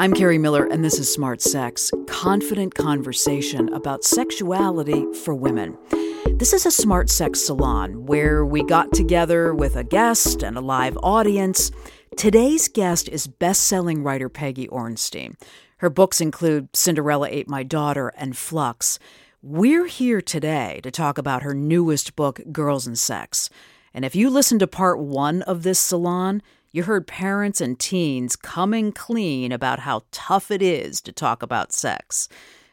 I'm Kerri Miller, and this is Smart Sex confident conversation about sexuality for women. This is a smart sex salon where we got together with a guest and a live audience. Today's guest is best selling writer Peggy Orenstein. Her books include Cinderella Ate My Daughter and Flux. We're here today to talk about her newest book, Girls and Sex. And if you listened to part one of this salon, you heard parents and teens coming clean about how tough it is to talk about sex.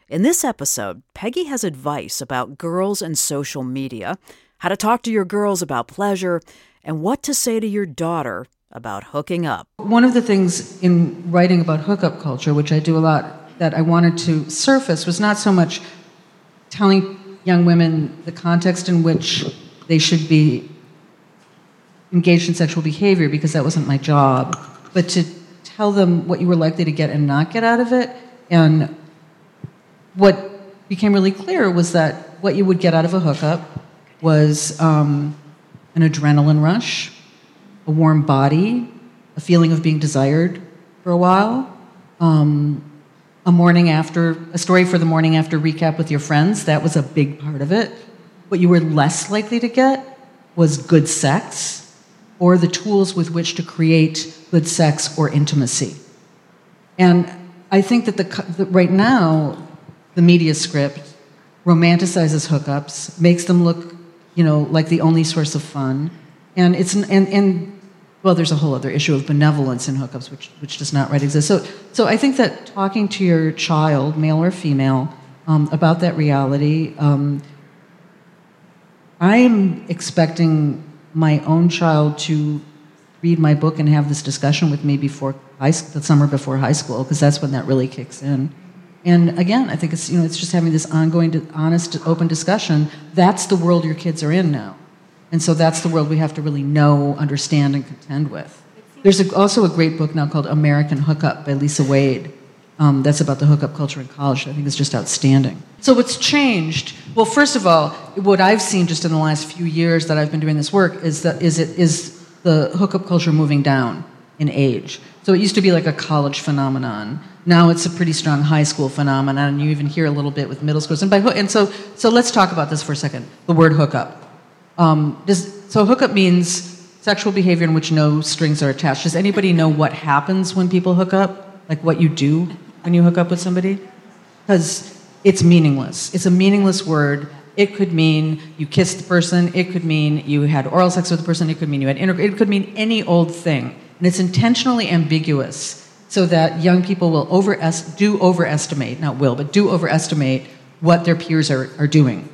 In this episode, Peggy has advice about girls and social media, how to talk to your girls about pleasure, and what to say to your daughter about hooking up. One of the things in writing about hookup culture, which I do a lot, that I wanted to surface was not so much telling young women the context in which they should be engaged in sexual behavior because that wasn't my job, but to tell them what you were likely to get and not get out of it. And what became really clear was that what you would get out of a hookup was um, an adrenaline rush, a warm body, a feeling of being desired for a while, um, a morning after, a story for the morning after recap with your friends. That was a big part of it. What you were less likely to get was good sex or the tools with which to create good sex or intimacy. And I think that the, right now, the media script romanticizes hookups, makes them look, you know, like the only source of fun. And it's and, and well, there's a whole other issue of benevolence in hookups, which which does not right exist. So so I think that talking to your child, male or female, um, about that reality, um, I'm expecting my own child to read my book and have this discussion with me before high, the summer before high school, because that's when that really kicks in. And again, I think it's you know it's just having this ongoing, honest, open discussion. That's the world your kids are in now, and so that's the world we have to really know, understand, and contend with. There's a, also a great book now called American Hookup by Lisa Wade. Um, that's about the hookup culture in college. I think is just outstanding. So what's changed? Well, first of all, what I've seen just in the last few years that I've been doing this work is that is it is the hookup culture moving down in age. So it used to be like a college phenomenon. Now it's a pretty strong high school phenomenon, and you even hear a little bit with middle schools. And by and so so let's talk about this for a second. The word hookup. Um, does, so hookup means sexual behavior in which no strings are attached. Does anybody know what happens when people hook up? Like what you do when you hook up with somebody? Because it's meaningless. It's a meaningless word. It could mean you kissed the person. It could mean you had oral sex with the person. It could mean you had inter- it could mean any old thing. And it's intentionally ambiguous so that young people will over do overestimate, not will, but do overestimate what their peers are, are doing.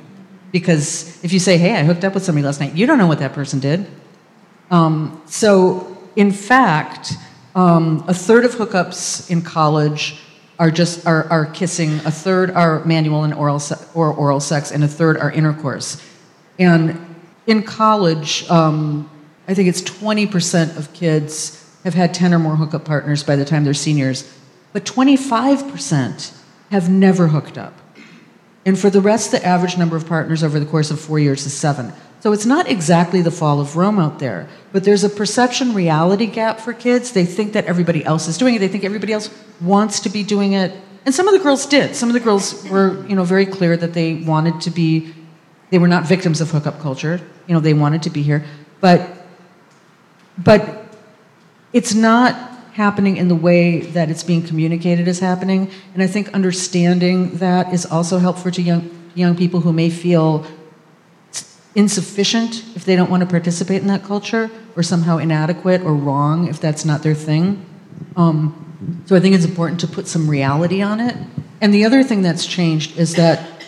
Because if you say, hey, I hooked up with somebody last night, you don't know what that person did. Um, so, in fact, um, a third of hookups in college are just are, are kissing, a third are manual and oral se- or oral sex, and a third are intercourse. And in college, um, I think it's 20% of kids have had 10 or more hookup partners by the time they're seniors, but 25% have never hooked up. And for the rest, the average number of partners over the course of four years is seven. So it's not exactly the fall of Rome out there, but there's a perception reality gap for kids. They think that everybody else is doing it. They think everybody else wants to be doing it. And some of the girls did. Some of the girls were, you know, very clear that they wanted to be they were not victims of hookup culture. You know, they wanted to be here. But but it's not happening in the way that it's being communicated as happening. And I think understanding that is also helpful to young young people who may feel insufficient if they don't want to participate in that culture, or somehow inadequate or wrong if that's not their thing. Um, so I think it's important to put some reality on it. And the other thing that's changed is that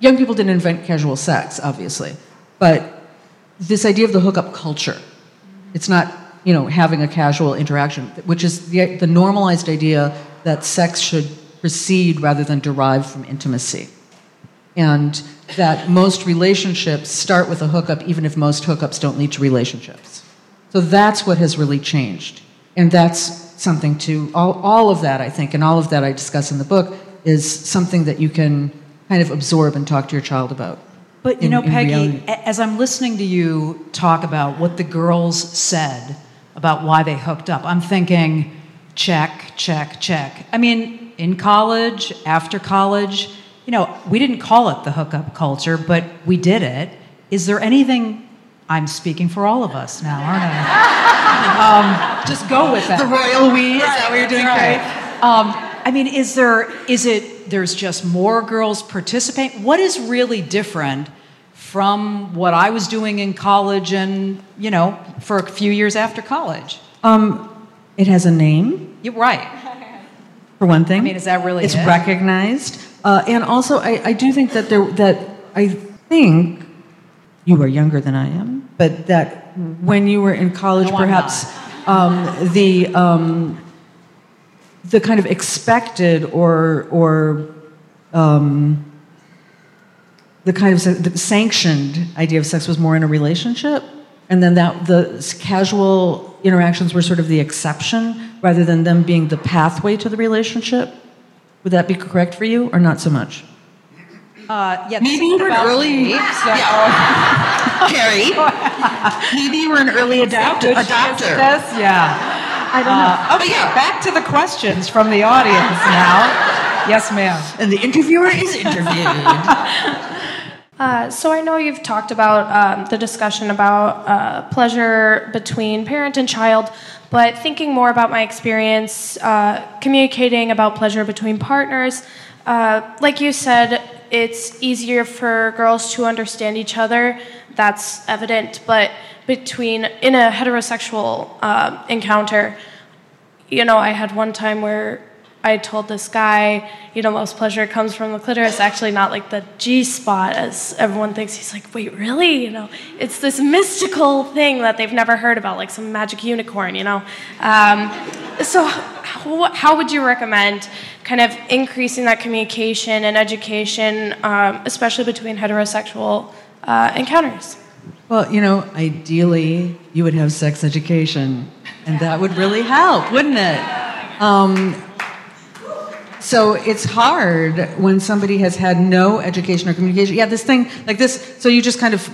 young people didn't invent casual sex, obviously, but this idea of the hookup culture, it's not you know having a casual interaction, which is the, the normalized idea that sex should proceed rather than derive from intimacy and that most relationships start with a hookup, even if most hookups don't lead to relationships. So that's what has really changed. And that's something to, all, all of that, I think, and all of that I discuss in the book, is something that you can kind of absorb and talk to your child about. But you in, know, Peggy, as I'm listening to you talk about what the girls said about why they hooked up, I'm thinking check, check, check. I mean, in college, after college, you know, we didn't call it the hookup culture, but we did it. Is there anything? I'm speaking for all of us now, aren't I? um, just go with that. The royal we. Is that what you're doing, right. Um, I mean, is there? Is it? There's just more girls participate. What is really different from what I was doing in college, and you know, for a few years after college? Um, it has a name. You're right. For one thing. I mean, is that really It's it? recognized. Uh, and also, I, I do think that there that I think you are younger than I am, but that when you were in college, No, perhaps um, the um, the kind of expected or or um, the kind of the sanctioned idea of sex was more in a relationship, and then that the casual interactions were sort of the exception rather than them being the pathway to the relationship. Would that be correct for you, or not so much? Uh, yeah, Maybe you were an early, so- yeah. Kerri. Maybe you were an early adopter. adopter. This? Yeah. I don't know. Uh, okay, back to the questions from the audience now. Yes, ma'am. And the interviewer is interviewed. Uh, so I know you've talked about um, the discussion about uh, pleasure between parent and child, but thinking more about my experience uh, communicating about pleasure between partners, uh, like you said, it's easier for girls to understand each other. That's evident, but between in a heterosexual uh, encounter, you know, I had one time where I told this guy, you know, most pleasure comes from the clitoris, actually not like the G spot as everyone thinks. He's like, wait, really? You know, it's this mystical thing that they've never heard about, like some magic unicorn, you know? Um, so, how, how would you recommend kind of increasing that communication and education, um, especially between heterosexual uh, encounters? Well, you know, ideally, you would have sex education, and that would really help, wouldn't it? Um, so it's hard when somebody has had no education or communication. Yeah, this thing like this. So you just kind of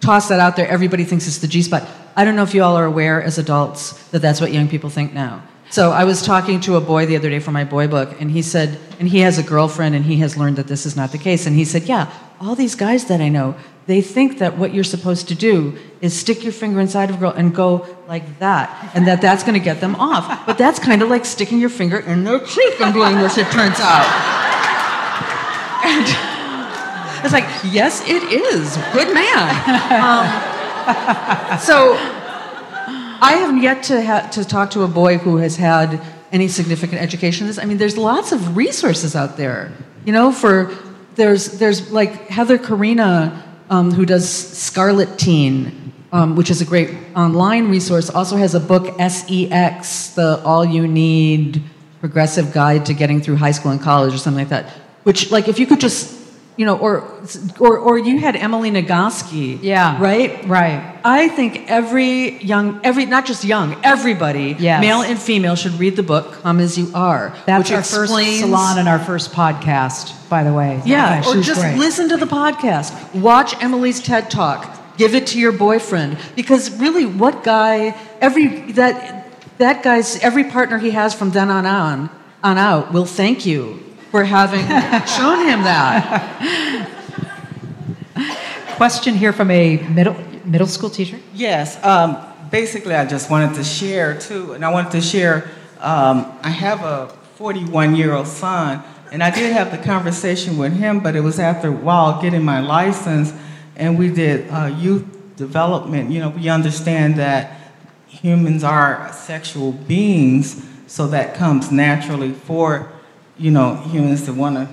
toss that out there. Everybody thinks it's the G spot. I don't know if you all are aware as adults that that's what young people think now. So I was talking to a boy the other day for my boy book, and he said, and he has a girlfriend, and he has learned that this is not the case. And he said, yeah, all these guys that I know, they think that what you're supposed to do is stick your finger inside of a girl and go like that, and that that's going to get them off. But that's kind of like sticking your finger in their cheek and doing this. It turns out. And it's like, yes, it is. Good man. Um, so I haven't yet to ha- to talk to a boy who has had any significant education. This, I mean, there's lots of resources out there. You know, for there's there's like Heather Corinna, um, who does Scarleteen, um, which is a great online resource. Also has a book SEX, the All You Need Progressive Guide to Getting Through High School and College, or something like that. Which, like, if you could just you know, or, or, or you had Emily Nagoski, Yeah. right? Right. I think every young, every not just young, everybody, Yes. male and female, should read the book "Come as You Are," That's which our first explains. salon and our first podcast, by the way. Yeah, or just great. listen to the podcast. Watch Emily's TED Talk. Give it to your boyfriend because really, what guy? Every that that guy's every partner he has from then on on on out will thank you for having shown him that. Question here from a middle middle school teacher. Yes. Um, basically, I just wanted to share too, and I wanted to share. Um, I have a 41 year old son, and I did have the conversation with him, but it was after a while getting my license, and we did uh, youth development. You know, we understand that humans are sexual beings, so that comes naturally for you know humans to want to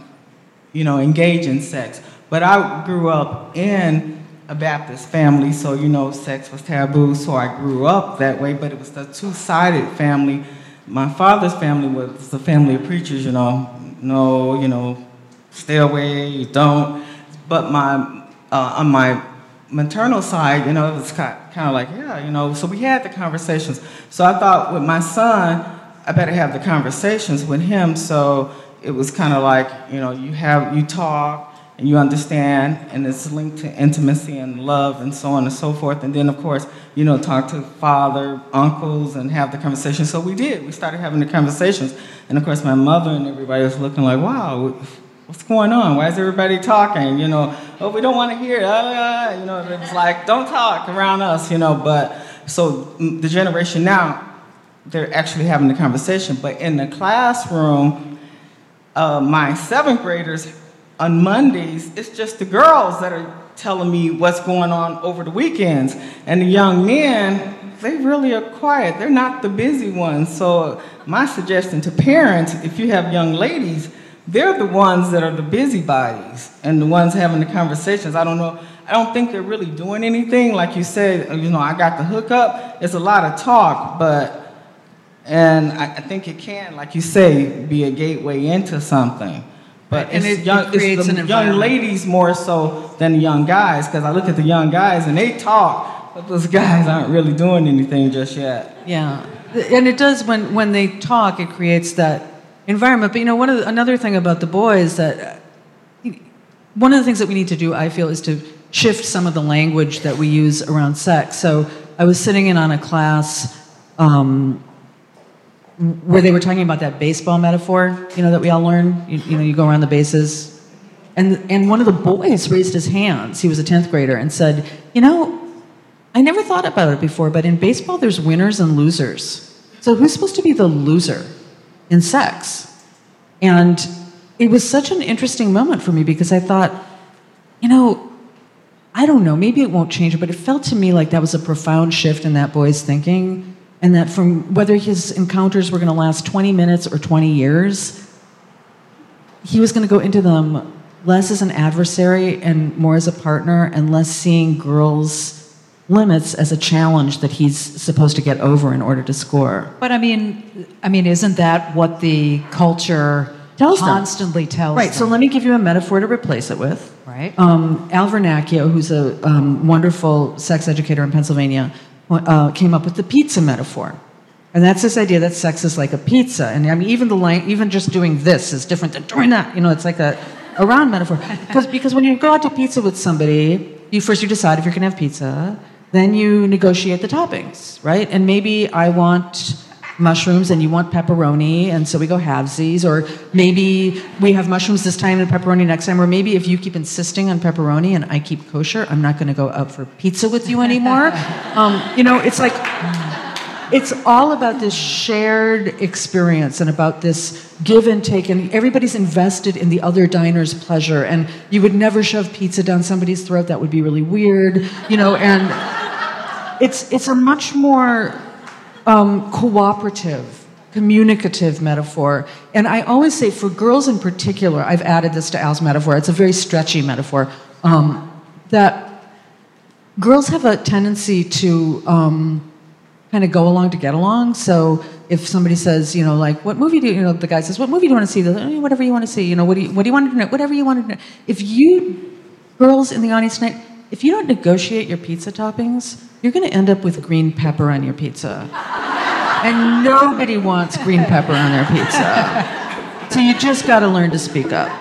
you know, engage in sex. But I grew up in a Baptist family, so you know, sex was taboo. So I grew up that way. But it was a two-sided family. My father's family was a family of preachers. You know, no, you know, stay away, you don't. But my uh, on my maternal side, you know, it was kind of like, yeah, you know. So we had the conversations. So I thought with my son, I better have the conversations with him. So it was kind of like, you know, you have you talk, and you understand, and it's linked to intimacy and love and so on and so forth. And then, of course, you know, talk to father, uncles, and have the conversation. So we did. We started having the conversations. And of course, my mother and everybody was looking like, wow, what's going on? Why is everybody talking? You know, oh, we don't want to hear it. Uh, you know, it's like, don't talk around us, you know. But so mm, the generation now, they're actually having the conversation. But in the classroom, uh, my seventh graders on Mondays, it's just the girls that are telling me what's going on over the weekends. And the young men, they really are quiet. They're not the busy ones. So, my suggestion to parents if you have young ladies, they're the ones that are the busybodies and the ones having the conversations. I don't know. I don't think they're really doing anything. Like you said, you know, I got the hookup. It's a lot of talk, but, and I, I think it can, like you say, be a gateway into something. But and it's it, young, it creates it's the an young ladies more so than the young guys, because I look at the young guys and they talk, but those guys aren't really doing anything just yet. Yeah, and it does when when they talk, it creates that environment. But you know, one of the, another thing about the boys that uh, one of the things that we need to do, I feel, is to shift some of the language that we use around sex. So I was sitting in on a class. Um, where they were talking about that baseball metaphor, you know, that we all learn. You, you know, you go around the bases, and and one of the boys raised his hands. He was a tenth grader and said, "You know, I never thought about it before, but in baseball, there's winners and losers. So who's supposed to be the loser in sex?" And it was such an interesting moment for me because I thought, you know, I don't know, maybe it won't change, but it felt to me like that was a profound shift in that boy's thinking. And that from whether his encounters were going to last 20 minutes or 20 years, he was going to go into them less as an adversary and more as a partner, and less seeing girls' limits as a challenge that he's supposed to get over in order to score. But I mean, I mean, isn't that what the culture Tells them. constantly tells Right, so let me give you a metaphor to replace it with. Right. Um, Al Vernacchio, who's a um, wonderful sex educator in Pennsylvania, uh, came up with the pizza metaphor. And that's this idea that sex is like a pizza. And I mean, even, the line, even just doing this is different than doing that. You know, it's like a, a round metaphor. Because, because when you go out to pizza with somebody, you first you decide if you're going to have pizza, then you negotiate the toppings, right? And maybe I want mushrooms and you want pepperoni, and so we go halvesies. Or maybe we have mushrooms this time and pepperoni next time. Or maybe if you keep insisting on pepperoni and I keep kosher, I'm not going to go out for pizza with you anymore. um, you know, it's like it's all about this shared experience and about this give and take and everybody's invested in the other diner's pleasure and you would never shove pizza down somebody's throat that would be really weird you know and it's it's a much more um, cooperative communicative metaphor and i always say for girls in particular i've added this to al's metaphor it's a very stretchy metaphor um, that girls have a tendency to um, kind of go along to get along. So if somebody says, you know, like, what movie do you, you know, the guy says, what movie do you want to see? The, "Eh, whatever you want to see. You know, what do you, what do you want to know? Whatever you want to know. If you, girls in the audience tonight, if you don't negotiate your pizza toppings, you're going to end up with green pepper on your pizza. and nobody wants green pepper on their pizza. So you just got to learn to speak up.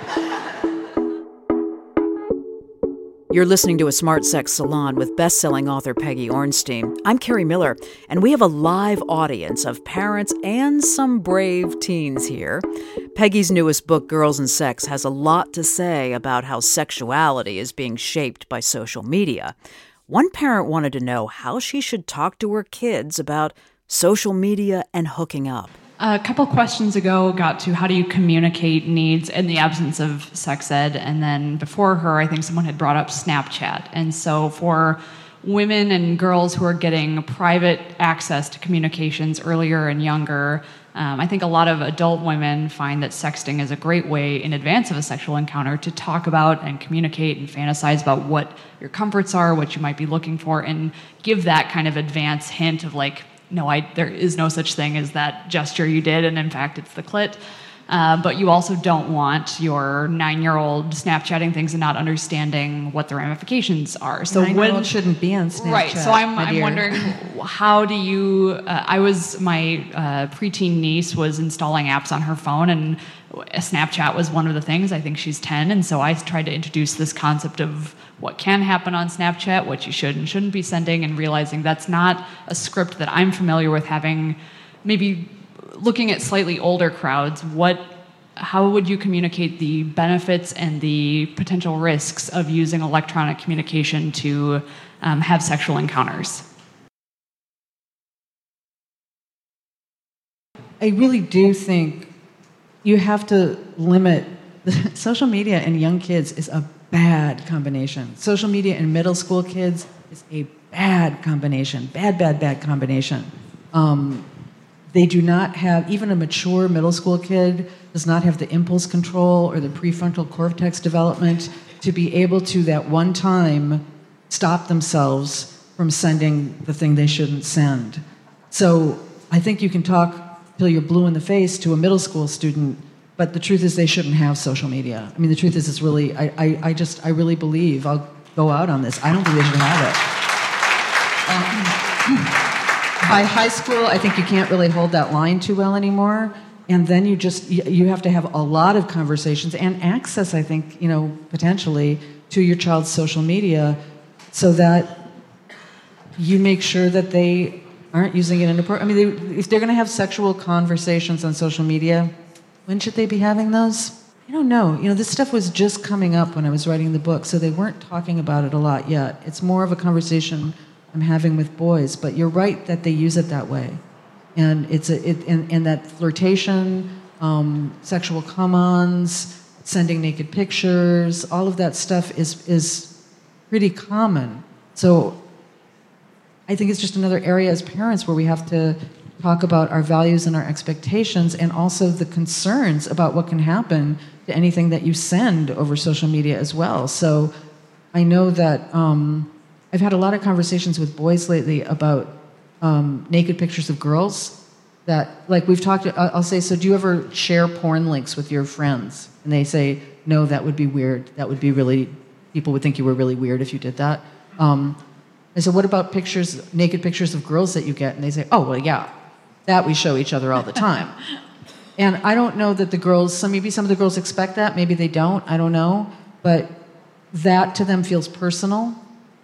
You're listening to a Smart Sex Salon with best-selling author Peggy Orenstein. I'm Kerri Miller, and we have a live audience of parents and some brave teens here. Peggy's newest book, Girls and Sex, has a lot to say about how sexuality is being shaped by social media. One parent wanted to know how she should talk to her kids about social media and hooking up. A couple questions ago got to how do you communicate needs in the absence of sex ed, and then before her, I think someone had brought up Snapchat. And so for women and girls who are getting private access to communications earlier and younger, um, I think a lot of adult women find that sexting is a great way in advance of a sexual encounter to talk about and communicate and fantasize about what your comforts are, what you might be looking for, and give that kind of advance hint of like, no, I, there is no such thing as that gesture you did, and in fact, it's the clit. Uh, but you also don't want your nine-year-old Snapchatting things and not understanding what the ramifications are. So when shouldn't be on Snapchat. Right. So I'm, I'm wondering how do you? Uh, I was my uh, preteen niece was installing apps on her phone, and Snapchat was one of the things. I think she's 10, and so I tried to introduce this concept of what can happen on Snapchat, what you should and shouldn't be sending, and realizing that's not a script that I'm familiar with. Having maybe looking at slightly older crowds, what how would you communicate the benefits and the potential risks of using electronic communication to um, have sexual encounters? I really do think you have to limit social media and young kids is a bad combination. Social media and middle school kids is a bad combination. Bad, bad, bad combination. Um, they do not have even a mature middle school kid does not have the impulse control or the prefrontal cortex development to be able to that one time stop themselves from sending the thing they shouldn't send. So I think you can talk you're blue in the face to a middle school student, but the truth is they shouldn't have social media. I mean, the truth is, it's really, I, I, I just, I really believe, I'll go out on this, I don't think they should have it. Um, by high school, I think you can't really hold that line too well anymore. And then you just you have to have a lot of conversations and access, I think, you know, potentially to your child's social media, so that you make sure that they aren't using it inappropriately. I mean, they, if they're going to have sexual conversations on social media, when should they be having those? I don't know. You know, this stuff was just coming up when I was writing the book, so they weren't talking about it a lot yet. It's more of a conversation I'm having with boys, but you're right that they use it that way. And it's a, it, and, and that flirtation, um, sexual come-ons, sending naked pictures, all of that stuff is is pretty common. So I think it's just another area as parents where we have to talk about our values and our expectations and also the concerns about what can happen to anything that you send over social media as well. So I know that um, I've had a lot of conversations with boys lately about um, naked pictures of girls that like we've talked i'll say so do you ever share porn links with your friends? And they say no that would be weird. That would be really people would think you were really weird if you did that. Um, i said what about pictures naked pictures of girls that you get? And they say oh well yeah that we show each other all the time. And i don't know that the girls some maybe some of the girls expect that maybe they don't i don't know. But that to them feels personal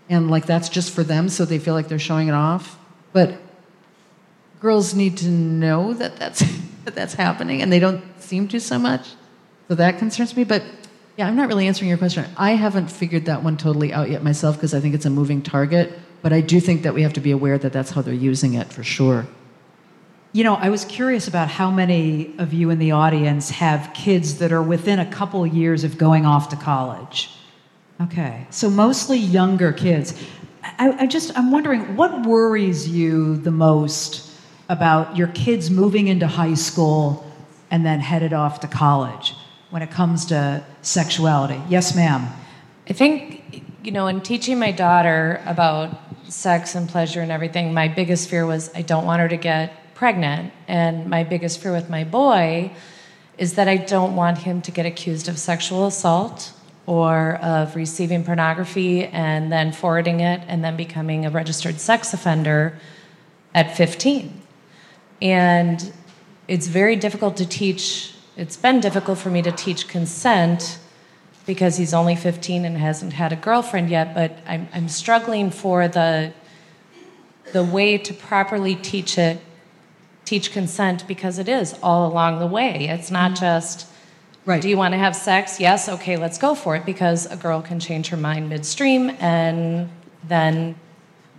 and like that's just for them so they feel like they're showing it off. But girls need to know that that's that that's happening and they don't seem to so much. So that concerns me but yeah i'm not really answering your question i haven't figured that one totally out yet myself because i think it's a moving target but i do think that we have to be aware that that's how they're using it for sure You know, I was curious about how many of you in the audience have kids that are within a couple years of going off to college. Okay, so mostly younger kids. I, I just, I'm wondering, what worries you the most about your kids moving into high school and then headed off to college when it comes to sexuality? Yes, ma'am. I think, you know, in teaching my daughter about sex and pleasure and everything, my biggest fear was I don't want her to get pregnant. And my biggest fear with my boy is that I don't want him to get accused of sexual assault or of receiving pornography and then forwarding it and then becoming a registered sex offender at 15. And it's very difficult to teach, it's been difficult for me to teach consent because he's only 15 and hasn't had a girlfriend yet, but I'm, I'm struggling for the, the way to properly teach it, teach consent, because it is all along the way. It's not mm-hmm. just, Right. do you want to have sex? Yes, okay, let's go for it, because a girl can change her mind midstream, and then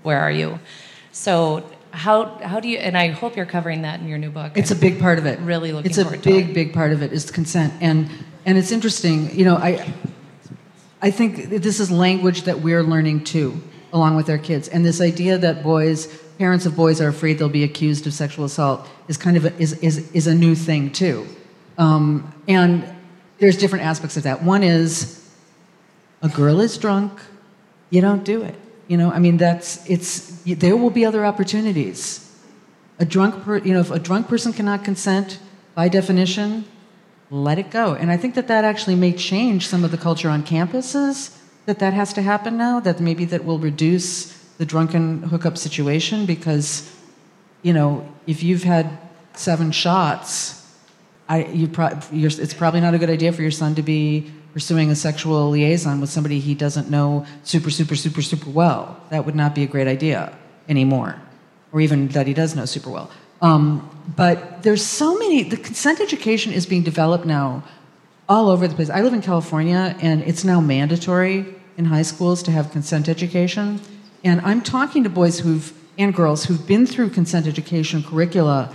where are you? So, how, how do you, and I hope you're covering that in your new book. It's a big part of it. Really looking at it. It's a big, big part of it is consent, and and it's interesting. You know, I I think this is language that we're learning too, along with our kids, and this idea that boys, parents of boys, are afraid they'll be accused of sexual assault is kind of a, is is is a new thing too, um, and there's different aspects of that. One is a girl is drunk, you don't do it. You know, I mean, that's it's. There will be other opportunities. A drunk, per, you know, if a drunk person cannot consent, by definition, let it go. And I think that that actually may change some of the culture on campuses. That that has to happen now. That maybe that will reduce the drunken hookup situation because, you know, if you've had seven shots, I you pro- it's probably not a good idea for your son to be pursuing a sexual liaison with somebody he doesn't know super super super super well. That would not be a great idea anymore, or even that he does know super well. Um, but there's so many. The consent education is being developed now all over the place. I live in California, and it's now mandatory in high schools to have consent education. And I'm talking to boys who've and girls who've been through consent education curricula,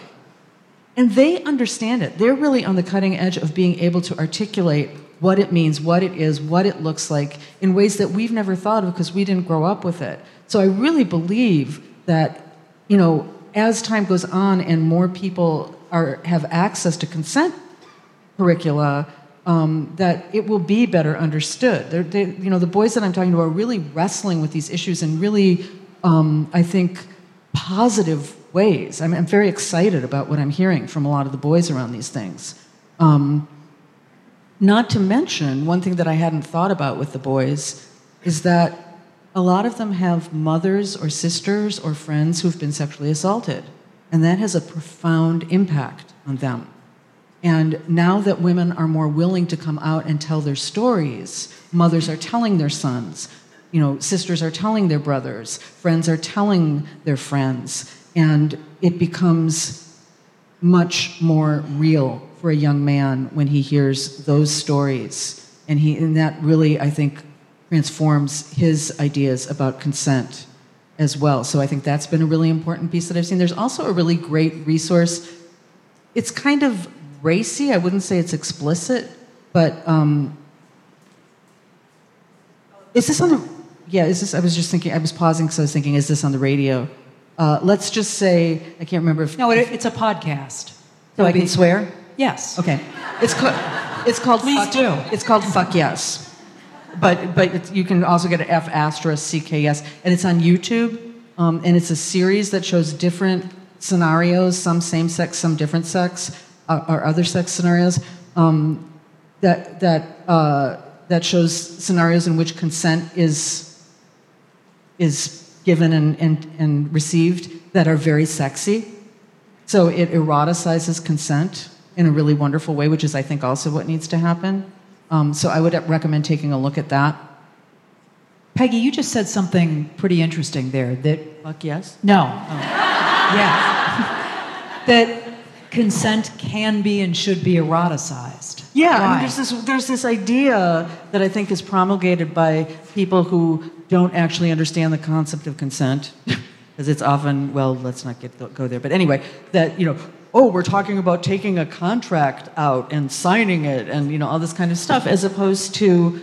and they understand it. They're really on the cutting edge of being able to articulate what it means, what it is, what it looks like in ways that we've never thought of because we didn't grow up with it. So I really believe that, you know, as time goes on and more people are, have access to consent curricula, um, that it will be better understood. They're, you know, the boys that I'm talking to are really wrestling with these issues in really, um, I think, positive ways. I'm, I'm, very excited about what I'm hearing from a lot of the boys around these things. Um, not to mention, one thing that I hadn't thought about with the boys is that a lot of them have mothers or sisters or friends who've been sexually assaulted, and that has a profound impact on them. And now that women are more willing to come out and tell their stories, mothers are telling their sons, you know, sisters are telling their brothers, friends are telling their friends, and it becomes much more real for a young man when he hears those stories. And, he, and that really, I think, transforms his ideas about consent as well. So I think that's been a really important piece that I've seen. There's also a really great resource. It's kind of racy. I wouldn't say it's explicit, but um, is this on the? Yeah, is this? I was just thinking. I was pausing because I was thinking, is this on the radio? Uh, let's just say I can't remember if. No, it, it's a podcast. So I can swear. Yes. Okay. It's called. It's called. Please fuck, do. It's called Fuck Yes but but you can also get an F asterisk CKS, and it's on YouTube. Um, and it's a series that shows different scenarios, some same sex, some different sex, uh, or other sex scenarios. Um, that that uh, that shows scenarios in which consent is is given and, and, and received that are very sexy. So it eroticizes consent in a really wonderful way, which is, I think, also what needs to happen. Um, so I would recommend taking a look at that. Peggy, you just said something pretty interesting there. That fuck yes. No. Oh. yeah. that consent can be and should be eroticized. Yeah, there's this there's this idea that I think is promulgated by people who don't actually understand the concept of consent, because it's often well, let's not get go there. But anyway, that you know oh, we're talking about taking a contract out and signing it and, you know, all this kind of stuff, as opposed to,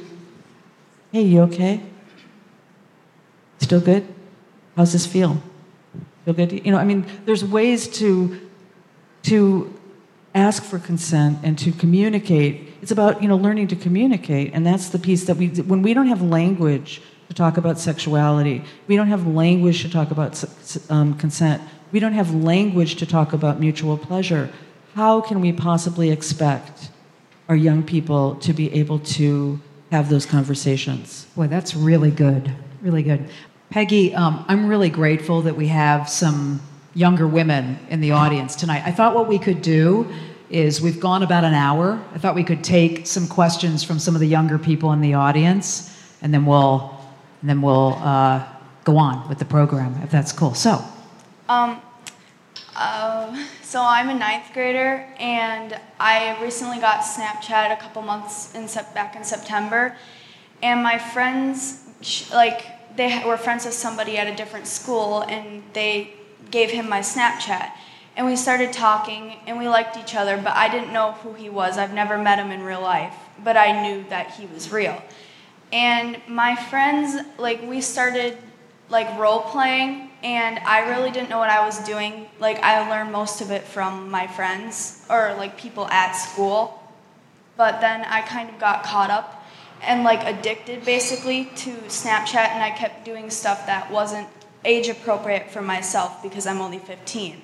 hey, you okay? Still good? How's this feel? Feel good? You know, I mean, there's ways to, to ask for consent and to communicate. It's about, you know, learning to communicate. And that's the piece that we, when we don't have language to talk about sexuality, we don't have language to talk about um, consent, we don't have language to talk about mutual pleasure. How can we possibly expect our young people to be able to have those conversations? Boy, that's really good. Really good. Peggy, um, I'm really grateful that we have some younger women in the audience tonight. I thought what we could do is we've gone about an hour. I thought we could take some questions from some of the younger people in the audience, and then we'll, and then we'll uh, go on with the program if that's cool. So. Um, uh, so I'm a ninth grader, and I recently got Snapchat a couple months in back in September, and my friends, like, they were friends with somebody at a different school, and they gave him my Snapchat. And we started talking, and we liked each other, but I didn't know who he was. I've never met him in real life, but I knew that he was real. And my friends, like, we started, like, role playing and I really didn't know what I was doing. Like I learned most of it from my friends or like people at school. But then I kind of got caught up and like addicted basically to Snapchat and I kept doing stuff that wasn't age appropriate for myself because I'm only 15.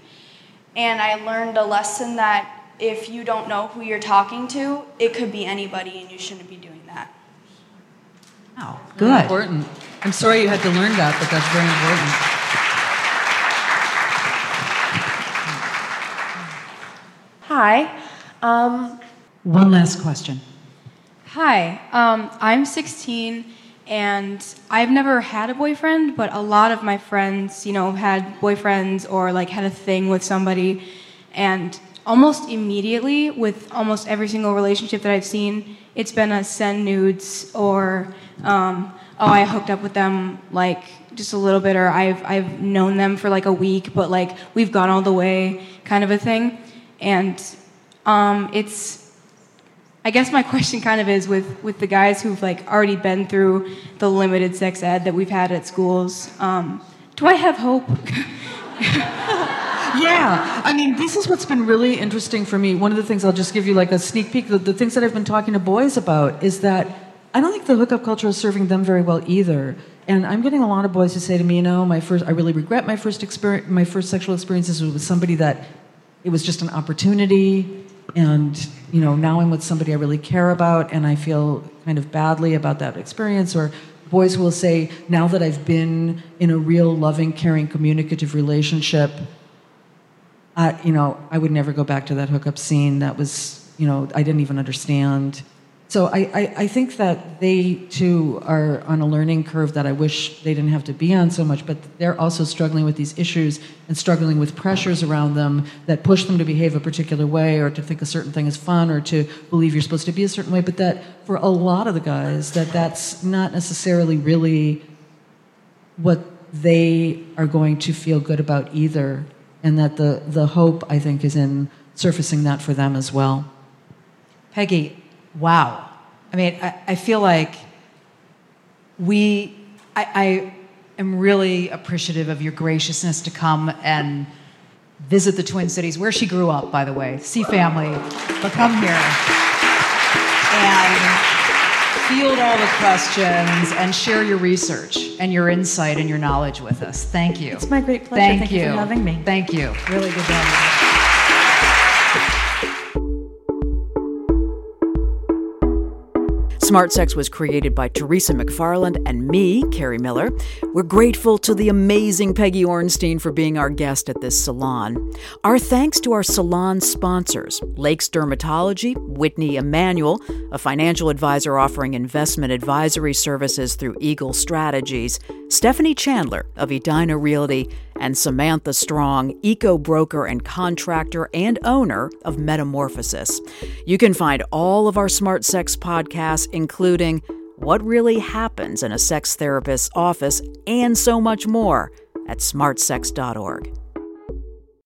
And I learned a lesson that if you don't know who you're talking to, it could be anybody and you shouldn't be doing that. Wow, Very good. important. I'm sorry you had to learn that, but that's very important. Hi. Um, One last question. Hi, um, I'm 16 and I've never had a boyfriend, but a lot of my friends, you know, had boyfriends or like had a thing with somebody. And almost immediately, with almost every single relationship that I've seen, it's been a send nudes or, um, oh, I hooked up with them like just a little bit, or I've, I've known them for like a week, but like we've gone all the way kind of a thing. And um, it's, I guess my question kind of is with, with the guys who've like already been through the limited sex ed that we've had at schools. Um, do I have hope? Yeah, I mean, this is what's been really interesting for me. One of the things I'll just give you like a sneak peek. The, the things that I've been talking to boys about is that I don't think the hookup culture is serving them very well either. And I'm getting a lot of boys who say to me, you know, my first, I really regret my first experience, my first sexual experiences with somebody that it was just an opportunity, and you know, now I'm with somebody I really care about, and I feel kind of badly about that experience. Or boys will say, now that I've been in a real loving, caring, communicative relationship, I, you know, I would never go back to that hookup scene. That was, you know, I didn't even understand. So I, I, I think that they too are on a learning curve that I wish they didn't have to be on so much, but they're also struggling with these issues and struggling with pressures around them that push them to behave a particular way or to think a certain thing is fun or to believe you're supposed to be a certain way. But that for a lot of the guys, that that's not necessarily really what they are going to feel good about either and that the, the hope i think is in surfacing that for them as well Peggy, wow. I mean, I, I feel like we, I, I am really appreciative of your graciousness to come and visit the Twin Cities, where she grew up, by the way, see family, but come here and field all the questions and share your research and your insight and your knowledge with us. Thank you. It's my great pleasure. Thank, Thank you for having me. Thank you. Really good job. Smart Sex was created by Teresa McFarland and me, Kerri Miller. We're grateful to the amazing Peggy Orenstein for being our guest at this salon. Our thanks to our salon sponsors Lakes Dermatology, Whitney Emanuel, a financial advisor offering investment advisory services through Eagle Strategies, Stephanie Chandler of Edina Realty, and Samantha Strong, eco broker and contractor and owner of Metamorphosis. You can find all of our Smart Sex podcasts, including What Really Happens in a Sex Therapist's Office and so much more, at smartsex.org.